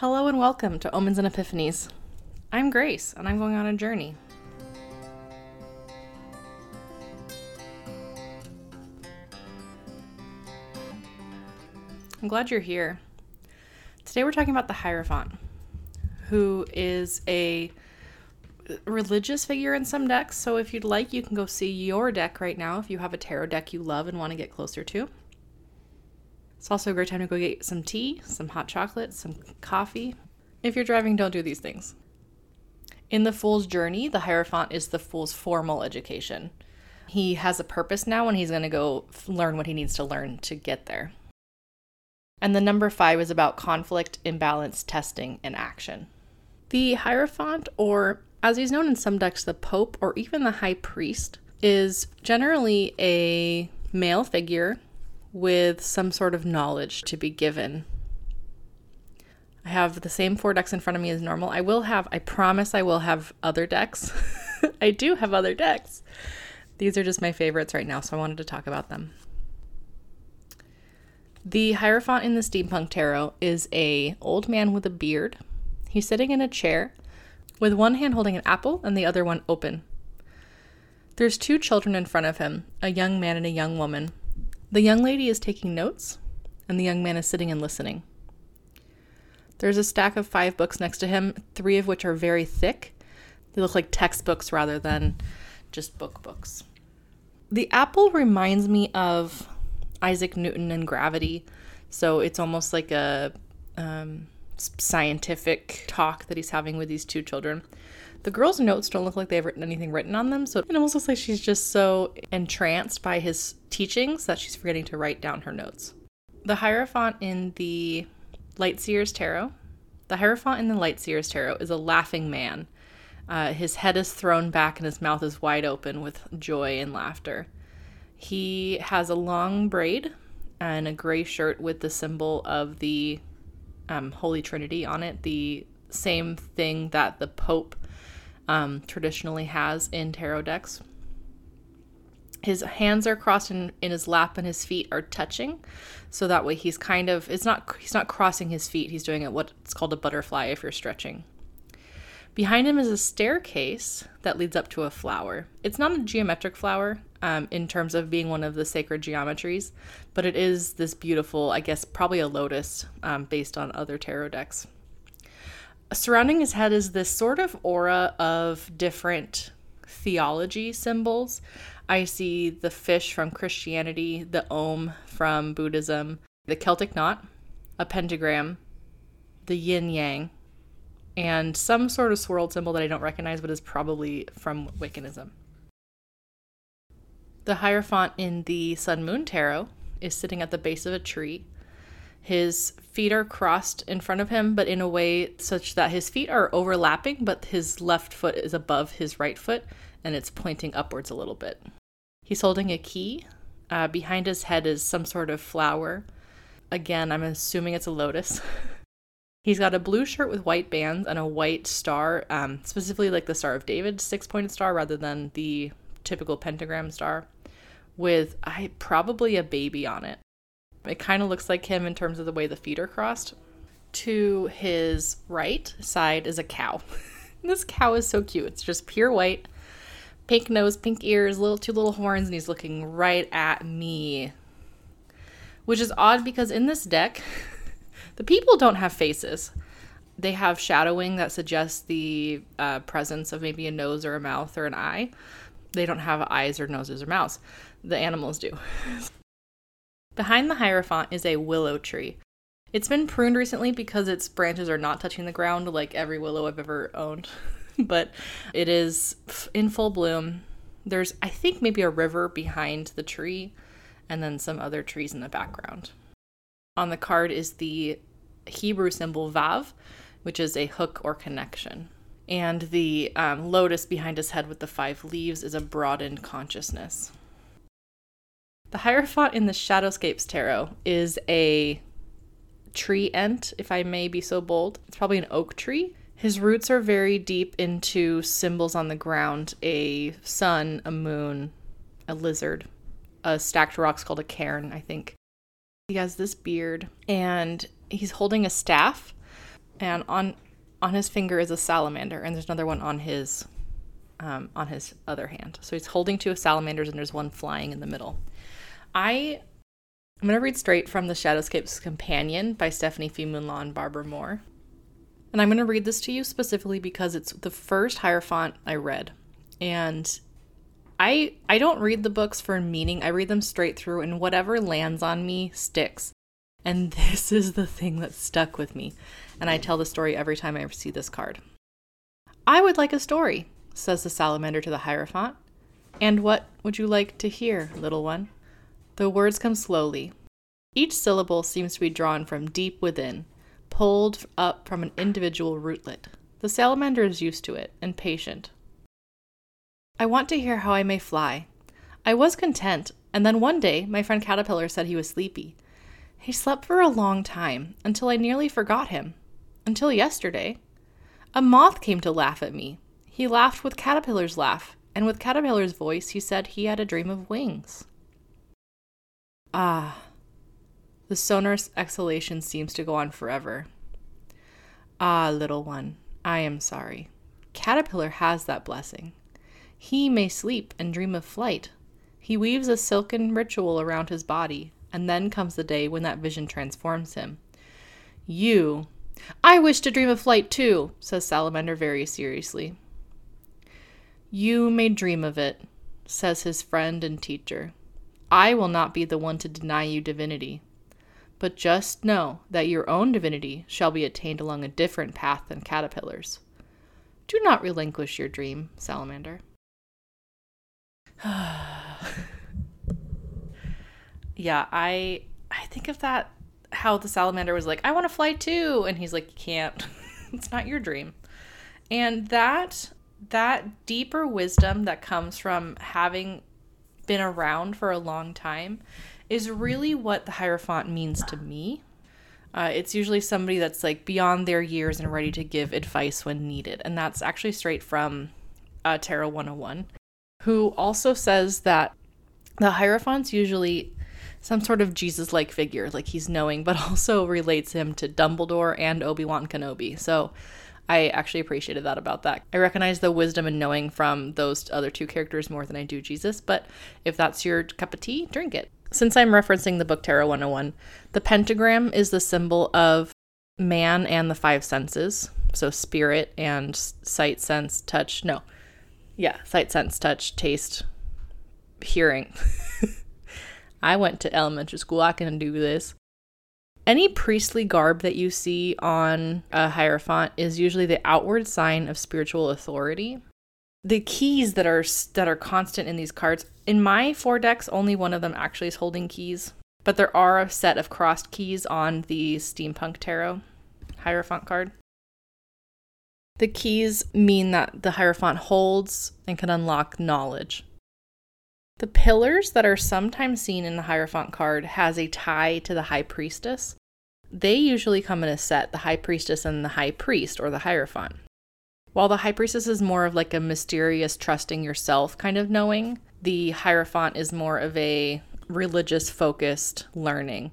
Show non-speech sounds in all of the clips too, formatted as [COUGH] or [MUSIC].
Hello and welcome to Omens and Epiphanies. I'm Grace, and I'm going on a journey. I'm glad you're here. Today we're talking about the Hierophant, who is a religious figure in some decks. So if you'd like, you can go see your deck right now if you have a tarot deck you love and want to get closer to. It's also a great time to go get some tea, some hot chocolate, some coffee. If you're driving, don't do these things. In the Fool's journey, the Hierophant is the Fool's formal education. He has a purpose now and he's going to go learn what he needs to learn to get there. And the number five is about conflict, imbalance, testing, and action. The Hierophant, or as he's known in some decks, the Pope or even the High Priest, is generally a male figure with some sort of knowledge to be given. I have the same four decks in front of me as normal. I will have, I promise I will have other decks. [LAUGHS] I do have other decks. These are just my favorites right now, so I wanted to talk about them. The Hierophant in the Steampunk Tarot is a old man with a beard. He's sitting in a chair with one hand holding an apple and the other one open. There's two children in front of him, a young man and a young woman, the young lady is taking notes, and the young man is sitting and listening. There's a stack of five books next to him, three of which are very thick. They look like textbooks rather than just book books. The apple reminds me of Isaac Newton and gravity, so it's almost like a um, scientific talk that he's having with these two children. The girl's notes don't look like they have written anything written on them, so it almost looks like she's just so entranced by his teachings that she's forgetting to write down her notes. The Hierophant in the Lightseer's Tarot. The Hierophant in the Lightseer's Tarot is a laughing man. Uh, his head is thrown back and his mouth is wide open with joy and laughter. He has a long braid and a gray shirt with the symbol of the um, Holy Trinity on it, the same thing that the Pope um, traditionally has in tarot decks. His hands are crossed in, in his lap and his feet are touching. So that way he's kind of it's not he's not crossing his feet, he's doing it what's called a butterfly if you're stretching. Behind him is a staircase that leads up to a flower. It's not a geometric flower um, in terms of being one of the sacred geometries, but it is this beautiful, I guess, probably a lotus um, based on other tarot decks surrounding his head is this sort of aura of different theology symbols. I see the fish from Christianity, the Om from Buddhism, the Celtic knot, a pentagram, the yin yang, and some sort of swirled symbol that I don't recognize but is probably from Wiccanism. The Hierophant in the Sun Moon Tarot is sitting at the base of a tree his feet are crossed in front of him, but in a way such that his feet are overlapping, but his left foot is above his right foot and it's pointing upwards a little bit. He's holding a key. Uh, behind his head is some sort of flower. Again, I'm assuming it's a lotus. [LAUGHS] He's got a blue shirt with white bands and a white star, um, specifically like the Star of David six pointed star rather than the typical pentagram star, with I probably a baby on it. It kind of looks like him in terms of the way the feet are crossed. To his right side is a cow. [LAUGHS] this cow is so cute. It's just pure white, pink nose, pink ears, little two little horns, and he's looking right at me. Which is odd because in this deck, [LAUGHS] the people don't have faces. They have shadowing that suggests the uh, presence of maybe a nose or a mouth or an eye. They don't have eyes or noses or mouths. The animals do. [LAUGHS] Behind the Hierophant is a willow tree. It's been pruned recently because its branches are not touching the ground like every willow I've ever owned. [LAUGHS] but it is in full bloom. There's, I think, maybe a river behind the tree and then some other trees in the background. On the card is the Hebrew symbol Vav, which is a hook or connection. And the um, lotus behind his head with the five leaves is a broadened consciousness. The Hierophant in the Shadowscapes Tarot is a tree ent, if I may be so bold. It's probably an oak tree. His roots are very deep into symbols on the ground a sun, a moon, a lizard, a stacked rocks called a cairn, I think. He has this beard and he's holding a staff and on on his finger is a salamander, and there's another one on his um, on his other hand. So he's holding two salamanders, and there's one flying in the middle. I I'm gonna read straight from the Shadowscapes Companion by Stephanie Pui-Mun Law and Barbara Moore. And I'm going to read this to you specifically because it's the first Hierophant I read. And I I don't read the books for meaning. I read them straight through and whatever lands on me sticks. And [LAUGHS] this is the thing that stuck with me. And I tell the story every time I see this card. I would like a story, says the salamander to the Hierophant. And what would you like to hear, little one? The words come slowly. Each syllable seems to be drawn from deep within, pulled up from an individual rootlet. The salamander is used to it and patient. I want to hear how I may fly. I was content, and then one day my friend Caterpillar said he was sleepy. He slept for a long time, until I nearly forgot him. Until yesterday. A moth came to laugh at me. He laughed with Caterpillar's laugh, and with Caterpillar's voice he said he had a dream of wings. Ah, the sonorous exhalation seems to go on forever. Ah, little one, I am sorry. Caterpillar has that blessing. He may sleep and dream of flight. He weaves a silken ritual around his body, and then comes the day when that vision transforms him. You. I wish to dream of flight too, says Salamander very seriously. You may dream of it, says his friend and teacher. I will not be the one to deny you divinity. But just know that your own divinity shall be attained along a different path than caterpillars. Do not relinquish your dream, salamander. [SIGHS] yeah, I I think of that how the salamander was like, I want to fly too, and he's like, You can't. [LAUGHS] it's not your dream. And that that deeper wisdom that comes from having been around for a long time is really what the Hierophant means to me. Uh, it's usually somebody that's like beyond their years and ready to give advice when needed. And that's actually straight from uh, Tarot 101, who also says that the Hierophant's usually some sort of Jesus like figure, like he's knowing, but [LAUGHS] also relates him to Dumbledore and Obi Wan Kenobi. So I actually appreciated that about that. I recognize the wisdom and knowing from those other two characters more than I do Jesus, but if that's your cup of tea, drink it. Since I'm referencing the book Tarot 101, the pentagram is the symbol of man and the five senses. So spirit and sight, sense, touch. No. Yeah, sight, sense, touch, taste, hearing. [LAUGHS] I went to elementary school. I can do this. Any priestly garb that you see on a hierophant is usually the outward sign of spiritual authority. The keys that are that are constant in these cards, in my four decks, only one of them actually is holding keys, but there are a set of crossed keys on the Steampunk Tarot Hierophant card. The keys mean that the Hierophant holds and can unlock knowledge. The pillars that are sometimes seen in the Hierophant card has a tie to the High Priestess. They usually come in a set the High Priestess and the High Priest, or the Hierophant. While the High Priestess is more of like a mysterious, trusting yourself kind of knowing, the Hierophant is more of a religious focused learning.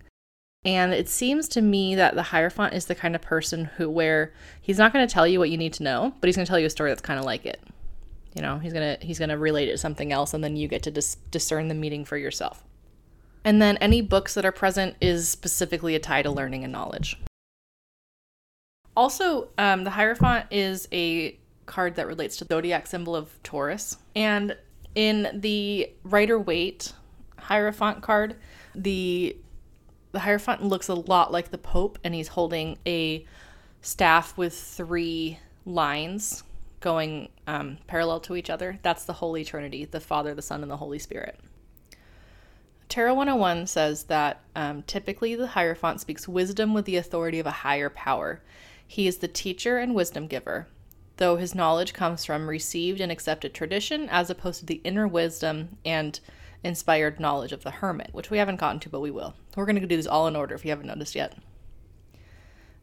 And it seems to me that the Hierophant is the kind of person who, where he's not going to tell you what you need to know, but he's going to tell you a story that's kind of like it. You know, he's gonna he's gonna relate it to something else, and then you get to dis- discern the meaning for yourself. And then any books that are present is specifically a tie to learning and knowledge. Also, um, the Hierophant is a card that relates to the zodiac symbol of Taurus. And in the Rider Waite Hierophant card, the the Hierophant looks a lot like the Pope, and he's holding a staff with three lines going um, parallel to each other. That's the Holy Trinity the Father, the Son, and the Holy Spirit. Tarot 101 says that um, typically the Hierophant speaks wisdom with the authority of a higher power. He is the teacher and wisdom giver, though his knowledge comes from received and accepted tradition as opposed to the inner wisdom and inspired knowledge of the hermit, which we haven't gotten to, but we will. We're going to do this all in order if you haven't noticed yet.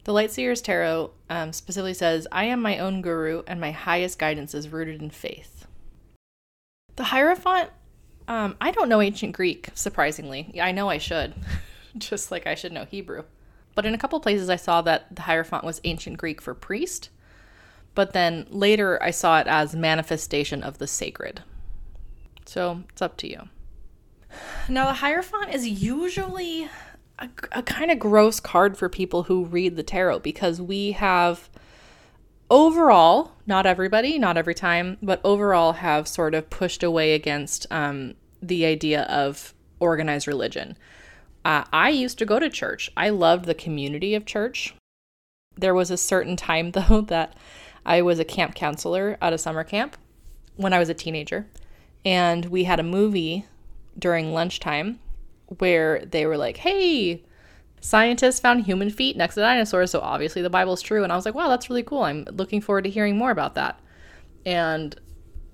The Lightseer's Tarot um, specifically says, I am my own guru, and my highest guidance is rooted in faith. The Hierophant, um, I don't know ancient Greek, surprisingly. I know I should, [LAUGHS] just like I should know Hebrew. But in a couple places, I saw that the Hierophant was ancient Greek for priest, but then later I saw it as manifestation of the sacred. So it's up to you. Now, the Hierophant is usually a, a kind of gross card for people who read the tarot because we have overall, not everybody, not every time, but overall have sort of pushed away against um, the idea of organized religion. Uh, I used to go to church. I loved the community of church. There was a certain time, [LAUGHS] though, that I was a camp counselor at a summer camp when I was a teenager. And we had a movie during lunchtime where they were like, hey, scientists found human feet next to dinosaurs. So obviously the Bible's true. And I was like, wow, that's really cool. I'm looking forward to hearing more about that. And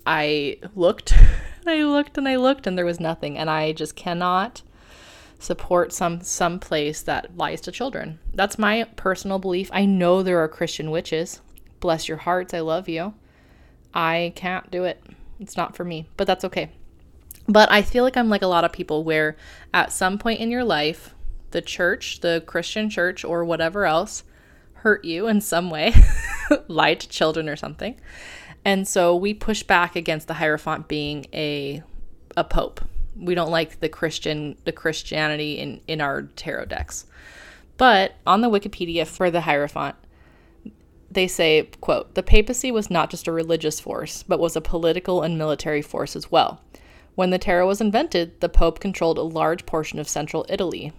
I looked, [LAUGHS] and I looked and I looked, and there was nothing. And I just cannot support some some place that lies to children. That's my personal belief. I know there are Christian witches. Bless your hearts. I love you. I can't do it. It's not for me, but that's okay. But I feel like I'm like a lot of people where at some point in your life, the church, the Christian church, or whatever else hurt you in some way, [LAUGHS] lied to children or something. And so we push back against the Hierophant being a a pope we don't like the Christian the Christianity in in our tarot decks. But on the Wikipedia for the Hierophant, they say, quote, the papacy was not just a religious force, but was a political and military force as well. When the tarot was invented, the Pope controlled a large portion of central Italy.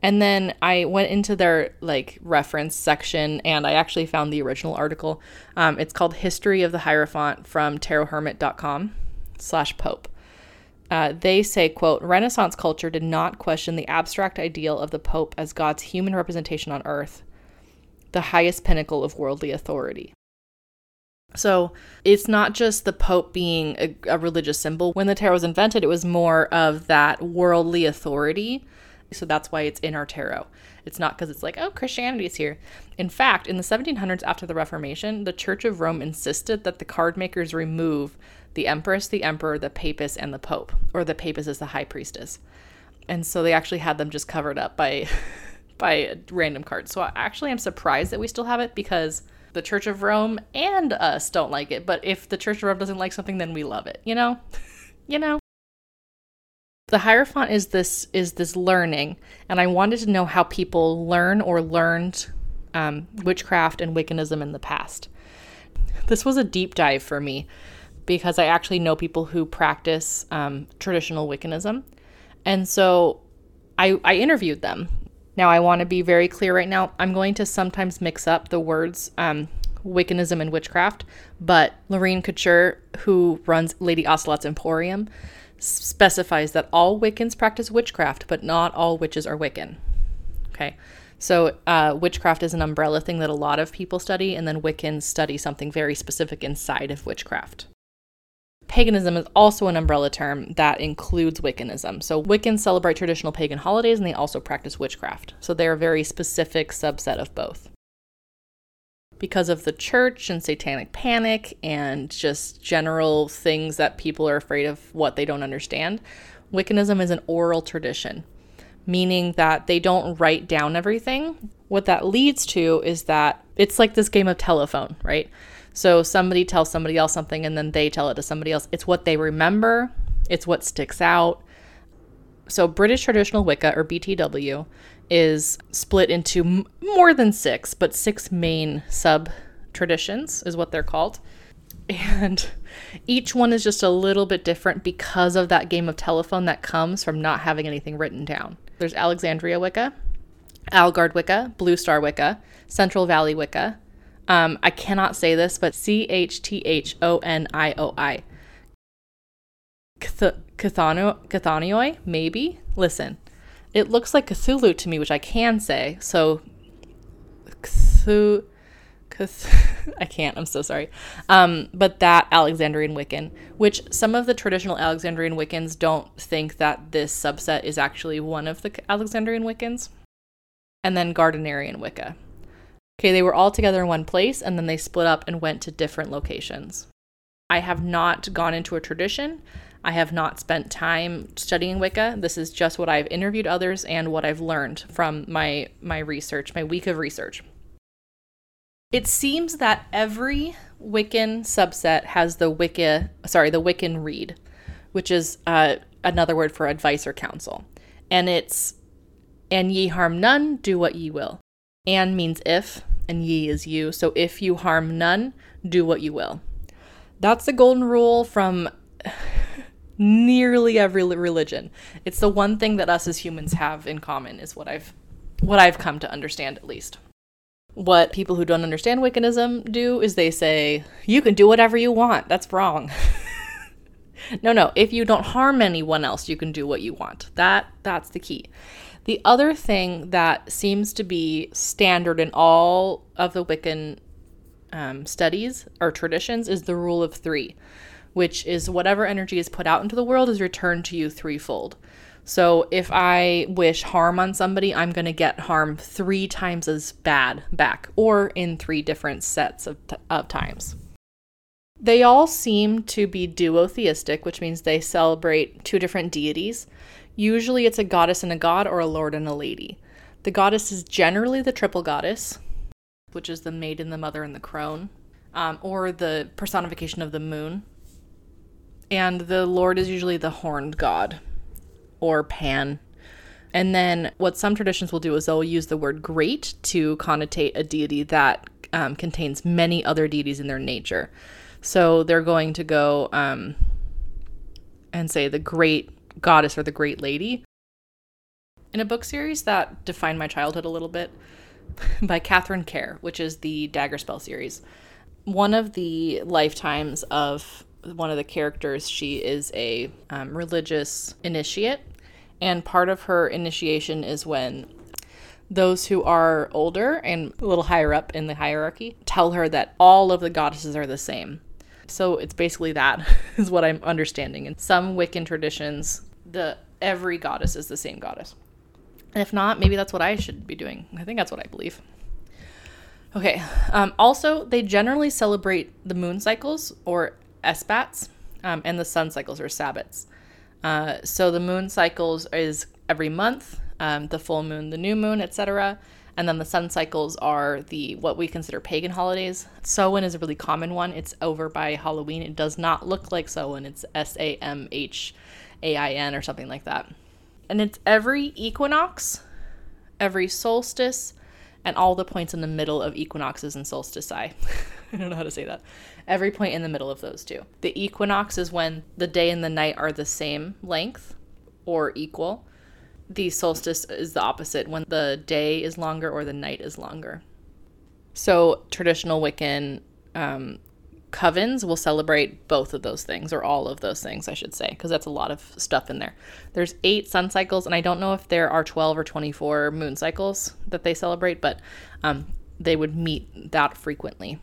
And then I went into their like reference section and I actually found the original article. Um, it's called History of the Hierophant from tarothermit.com slash Pope. Uh, they say, quote, Renaissance culture did not question the abstract ideal of the Pope as God's human representation on earth, the highest pinnacle of worldly authority. So it's not just the Pope being a, a religious symbol. When the tarot was invented, it was more of that worldly authority. So that's why it's in our tarot. It's not because it's like, oh, Christianity is here. In fact, in the 1700s after the Reformation, the Church of Rome insisted that the card makers remove the empress, the emperor, the papist, and the pope, or the papist is the high priestess. And so they actually had them just covered up by [LAUGHS] by random cards. So actually I'm surprised that we still have it because the Church of Rome and us don't like it. But if the Church of Rome doesn't like something, then we love it. You know? [LAUGHS] you know? The Hierophant is this is this learning, and I wanted to know how people learn or learned um, witchcraft and Wiccanism in the past. This was a deep dive for me because I actually know people who practice um, traditional Wiccanism. And so I, I interviewed them. Now, I want to be very clear right now. I'm going to sometimes mix up the words um, Wiccanism and witchcraft, but Lorene Couture, who runs Lady Ocelot's Emporium, specifies that all Wiccans practice witchcraft, but not all witches are Wiccan. Okay. So, uh, witchcraft is an umbrella thing that a lot of people study, and then Wiccans study something very specific inside of witchcraft. Paganism is also an umbrella term that includes Wiccanism. So Wiccans celebrate traditional pagan holidays and they also practice witchcraft. So they're a very specific subset of both. Because of the church and satanic panic and just general things that people are afraid of what they don't understand, Wiccanism is an oral tradition, meaning that they don't write down everything. What that leads to is that it's like this game of telephone, right? So somebody tells somebody else something and then they tell it to somebody else. It's what they remember, it's what sticks out. So British traditional Wicca or BTW is split into m- more than 6, but 6 main sub traditions is what they're called. And each one is just a little bit different because of that game of telephone that comes from not having anything written down. There's Alexandria Wicca, Algard Wicca, Blue Star Wicca, Central Valley Wicca, um, I cannot say this, but C H T H O N I O I. Chthonioi, maybe? Listen, it looks like Cthulhu to me, which I can say. So, Cthulhu. [LAUGHS] I can't. I'm so sorry. Um, but that Alexandrian Wiccan, which some of the traditional Alexandrian Wiccans don't think that this subset is actually one of the Alexandrian Wiccans. And then Gardnerian Wicca. Okay, they were all together in one place and then they split up and went to different locations. I have not gone into a tradition. I have not spent time studying Wicca. This is just what I've interviewed others and what I've learned from my my research, my week of research. It seems that every Wiccan subset has the Wicca, sorry, the Wiccan Rede, which is uh, another word for advice or counsel. And it's, and ye harm none, do what ye will. And means if, and ye is you. So if you harm none, do what you will. That's the golden rule from [LAUGHS] nearly every religion. It's the one thing that us as humans have in common is what I've what I've come to understand at least. What people who don't understand Wiccanism do is they say, "You can do whatever you want." That's wrong. [LAUGHS] no, no, if you don't harm anyone else, you can do what you want. That that's the key. The other thing that seems to be standard in all of the Wiccan um, studies or traditions is the rule of three which is whatever energy is put out into the world is returned to you threefold. So if I wish harm on somebody, I'm going to get harm three times as bad back, or in three different sets of, t- of times. They all seem to be duotheistic, which means they celebrate two different deities. Usually it's a goddess and a god, or a lord and a lady. The goddess is generally the triple goddess, which is the maiden, the mother, and the crone, um, or the personification of the moon, and the Lord is usually the horned god or Pan. And then what some traditions will do is they'll use the word great to connotate a deity that um, contains many other deities in their nature. So they're going to go um, and say the great goddess or the great lady. In a book series that defined my childhood a little bit [LAUGHS] by Katharine Kerr, which is the Daggerspell series, one of the lifetimes of one of the characters, she is a um, religious initiate. And part of her initiation is when those who are older and a little higher up in the hierarchy tell her that all of the goddesses are the same. So it's basically that [LAUGHS] is what I'm understanding. In some Wiccan traditions, the every goddess is the same goddess. And if not, maybe that's what I should be doing. I think that's what I believe. Okay. Um, also, they generally celebrate the moon cycles or Esbats, um, and the sun cycles or Sabbats. Uh, so the moon cycles is every month, um, the full moon, the new moon, etc. And then the sun cycles are the what we consider pagan holidays. Samhain is a really common one. It's over by Halloween. It does not look like Samhain. It's S A M H A I N or something like that. And it's every equinox, every solstice, and all the points in the middle of equinoxes and solstices. [LAUGHS] I don't know how to say that. Every point in the middle of those two. The equinox is when the day and the night are the same length or equal. The solstice is the opposite, when the day is longer or the night is longer. So, traditional Wiccan um, covens will celebrate both of those things or all of those things i should say because that's a lot of stuff in there. There's eight sun cycles and i don't know if there are 12 or 24 moon cycles that they celebrate but um, they would meet that frequently.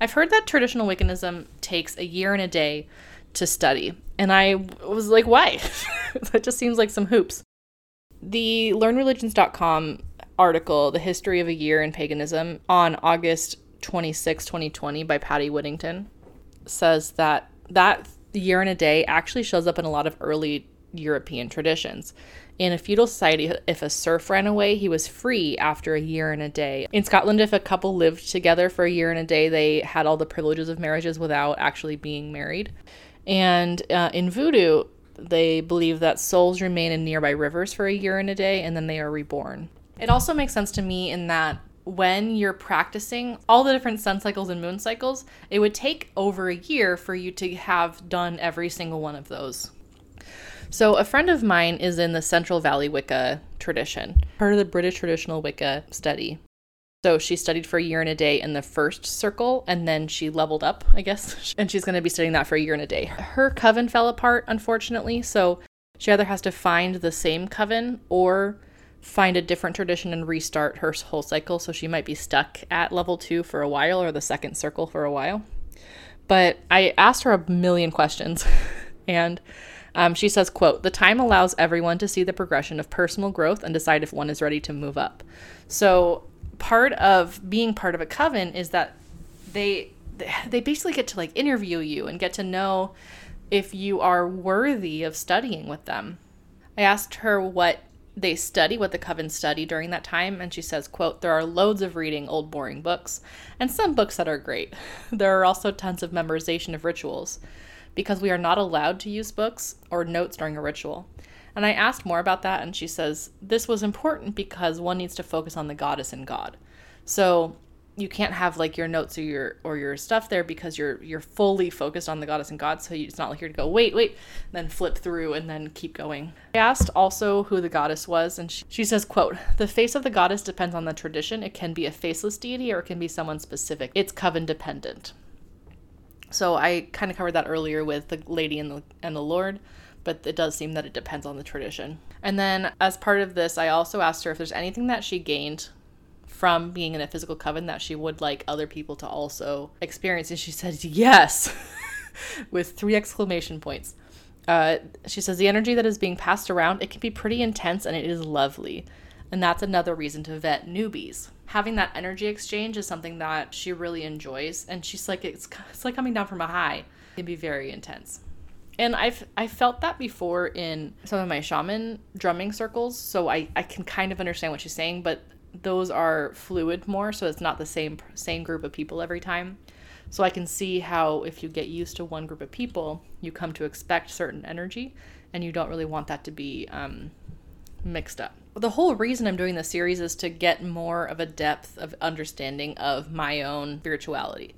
I've heard that traditional wiccanism takes a year and a day to study and i was like why? [LAUGHS] That just seems like some hoops. The learnreligions.com article the history of a year in paganism on august 26, 2020 by Patti Wigington says that that year and a day actually shows up in a lot of early European traditions. In a feudal society, if a serf ran away, he was free after a year and a day. In Scotland, if a couple lived together for a year and a day, they had all the privileges of marriages without actually being married. And uh, in voodoo, they believe that souls remain in nearby rivers for a year and a day and then they are reborn. It also makes sense to me in that when you're practicing all the different sun cycles and moon cycles, it would take over a year for you to have done every single one of those. So, a friend of mine is in the Central Valley Wicca tradition, part of the British traditional Wicca study. So, she studied for a year and a day in the first circle, and then she leveled up, I guess, [LAUGHS] and she's going to be studying that for a year and a day. Her coven fell apart, unfortunately, so she either has to find the same coven or find a different tradition and restart her whole cycle. So she might be stuck at level two for a while or the second circle for a while. But I asked her a million questions [LAUGHS] and um, she says, quote, the time allows everyone to see the progression of personal growth and decide if one is ready to move up. So part of being part of a coven is that they they basically get to like interview you and get to know if you are worthy of studying with them. I asked her what they study, what the coven study during that time, and she says, quote, there are loads of reading old boring books and some books that are great. [LAUGHS] There are also tons of memorization of rituals because we are not allowed to use books or notes during a ritual. And I asked more about that, and she says, This was important because one needs to focus on the goddess and God. So you can't have like your notes or your or your stuff there because you're you're fully focused on the goddess and god so it's not like you're to go wait wait then flip through and then keep going. I asked also who the goddess was and she, she says quote the face of the goddess depends on the tradition. It can be a faceless deity or it can be someone specific. It's coven dependent. So i kind of covered that earlier with the lady and the and the lord but it does seem that it depends on the tradition. And then as part of this i also asked her if there's anything that she gained from being in a physical coven that she would like other people to also experience. And she said, yes, [LAUGHS] with three exclamation points. Uh, she says, the energy that is being passed around, it can be pretty intense and it is lovely. And that's another reason to vet newbies. Having that energy exchange is something that she really enjoys. And she's like, it's, it's like coming down from a high. It can be very intense and I've I felt that before in some of my shaman drumming circles, so I I can kind of understand what she's saying, but those are fluid more, so it's not the same same group of people every time. So I can see how if you get used to one group of people, you come to expect certain energy, and you don't really want that to be um, mixed up. The whole reason I'm doing this series is to get more of a depth of understanding of my own spirituality.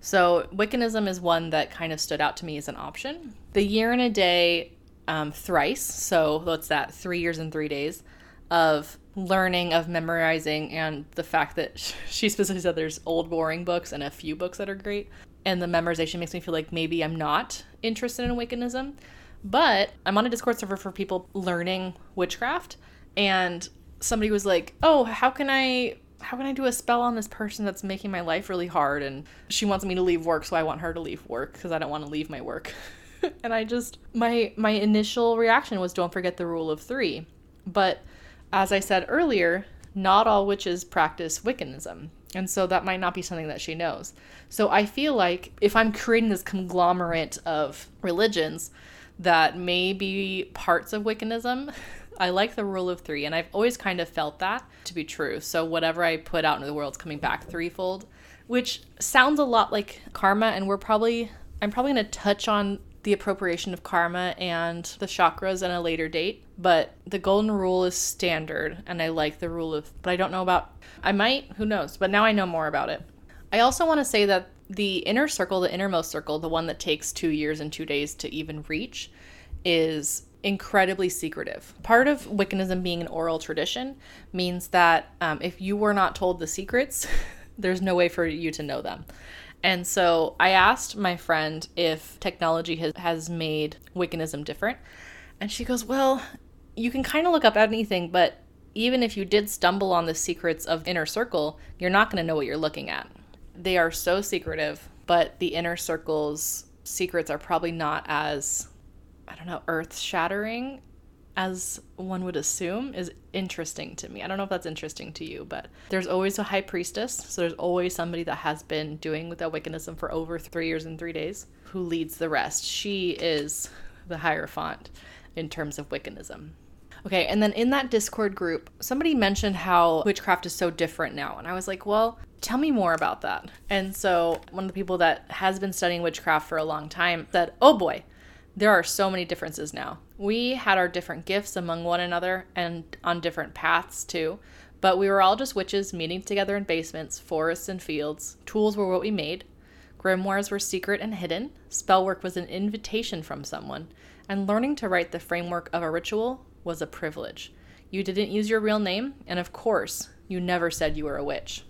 So Wiccanism is one that kind of stood out to me as an option. The year and a day um, thrice, so what's that? Three years and three days of learning of memorizing and the fact that [LAUGHS] she specifically said there's old boring books and a few books that are great. And the memorization makes me feel like maybe i'm not interested in wiccanism but i'm on a discord server for people learning witchcraft. And somebody was like oh how can i how can i do a spell on this person that's making my life really hard? And she wants me to leave work so i want her to leave work because i don't want to leave my work. [LAUGHS] And i just my my initial reaction was don't forget the rule of three. But as I said earlier, not all witches practice Wiccanism. And so that might not be something that she knows. So I feel like if I'm creating this conglomerate of religions that may be parts of Wiccanism, [LAUGHS] I like the rule of three. And I've always kind of felt that to be true. So whatever I put out into the world is coming back threefold, which sounds a lot like karma. And we're probably, I'm probably going to touch on the appropriation of karma and the chakras at a later date. But the golden rule is standard, and I like the rule of, but I don't know about, I might, who knows, but now I know more about it. I also want to say that the inner circle, the innermost circle, the one that takes two years and two days to even reach, is incredibly secretive. Part of Wiccanism being an oral tradition means that um, if you were not told the secrets, [LAUGHS] there's no way for you to know them. And so I asked my friend if technology has, has made Wiccanism different. And she goes, Well, you can kind of look up anything, but even if you did stumble on the secrets of Inner Circle, you're not going to know what you're looking at. They are so secretive, but the Inner Circle's secrets are probably not as, I don't know, earth shattering as one would assume, is interesting to me. I don't know if that's interesting to you, but there's always a high priestess. So there's always somebody that has been doing with that Wiccanism for over three years and three days who leads the rest. She is the Hierophant in terms of Wiccanism. Okay, and then in that Discord group, somebody mentioned how witchcraft is so different now. And I was like, well, tell me more about that. And so one of the people that has been studying witchcraft for a long time said, oh boy, there are so many differences now. We had our different gifts among one another and on different paths too, but we were all just witches meeting together in basements, forests, and fields. Tools were what we made. Grimoires were secret and hidden. Spellwork was an invitation from someone. And learning to write the framework of a ritual was a privilege. You didn't use your real name, and of course, you never said you were a witch.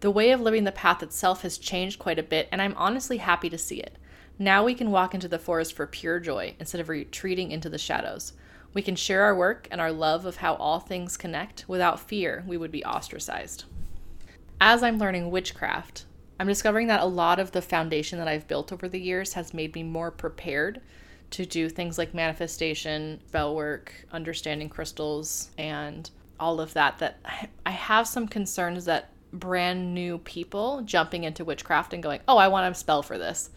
The way of living the path itself has changed quite a bit, and I'm honestly happy to see it. Now we can walk into the forest for pure joy instead of retreating into the shadows. We can share our work and our love of how all things connect without fear we would be ostracized. As I'm learning witchcraft, I'm discovering that a lot of the foundation that I've built over the years has made me more prepared to do things like manifestation, spell work, understanding crystals, and all of that. That I have some concerns that brand new people jumping into witchcraft and going, oh, I want a spell for this.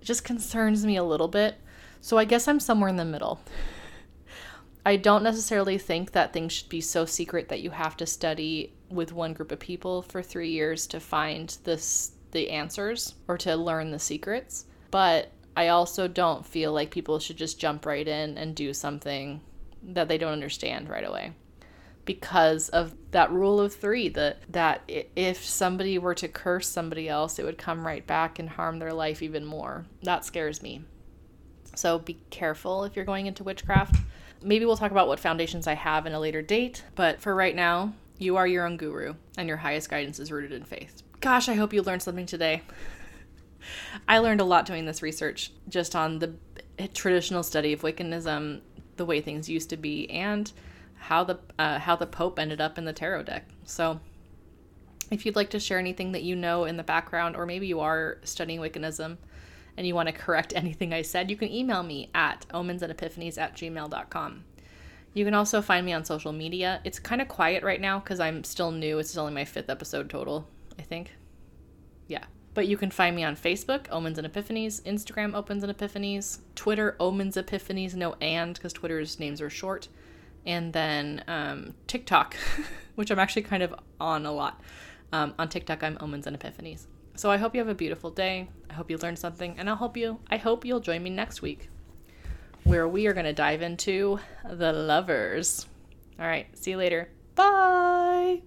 It just concerns me a little bit. So I guess I'm somewhere in the middle. I don't necessarily think that things should be so secret that you have to study with one group of people for three years to find this the answers or to learn the secrets. But I also don't feel like people should just jump right in and do something that they don't understand right away because of that rule of three that that if somebody were to curse somebody else it would come right back and harm their life even more. That scares me. So be careful if you're going into witchcraft. Maybe we'll talk about what foundations i have in a later date but for right now you are your own guru and your highest guidance is rooted in faith. Gosh i hope you learned something today. I learned a lot doing this research just on the traditional study of wiccanism the way things used to be and how the uh, how the Pope ended up in the tarot deck. So, if you'd like to share anything that you know in the background, or maybe you are studying Wiccanism and you want to correct [LAUGHS] anything I said, you can email me at omensandepiphanies at gmail.com. You can also find me on social media. It's kind of quiet right now because I'm still new. It's only my fifth episode total, I think. Yeah. But you can find me on Facebook, Omens and Epiphanies, Instagram, Omens and Epiphanies, Twitter, Omens Epiphanies, no and, because Twitter's names are short, and then um, TikTok, [LAUGHS] which I'm actually kind of on a lot. Um, on TikTok, I'm Omens and Epiphanies. So I hope you have a beautiful day. I hope you learned something, and I'll hope you I hope you'll join me next week, where we are going to dive into the lovers. All right, see you later. Bye.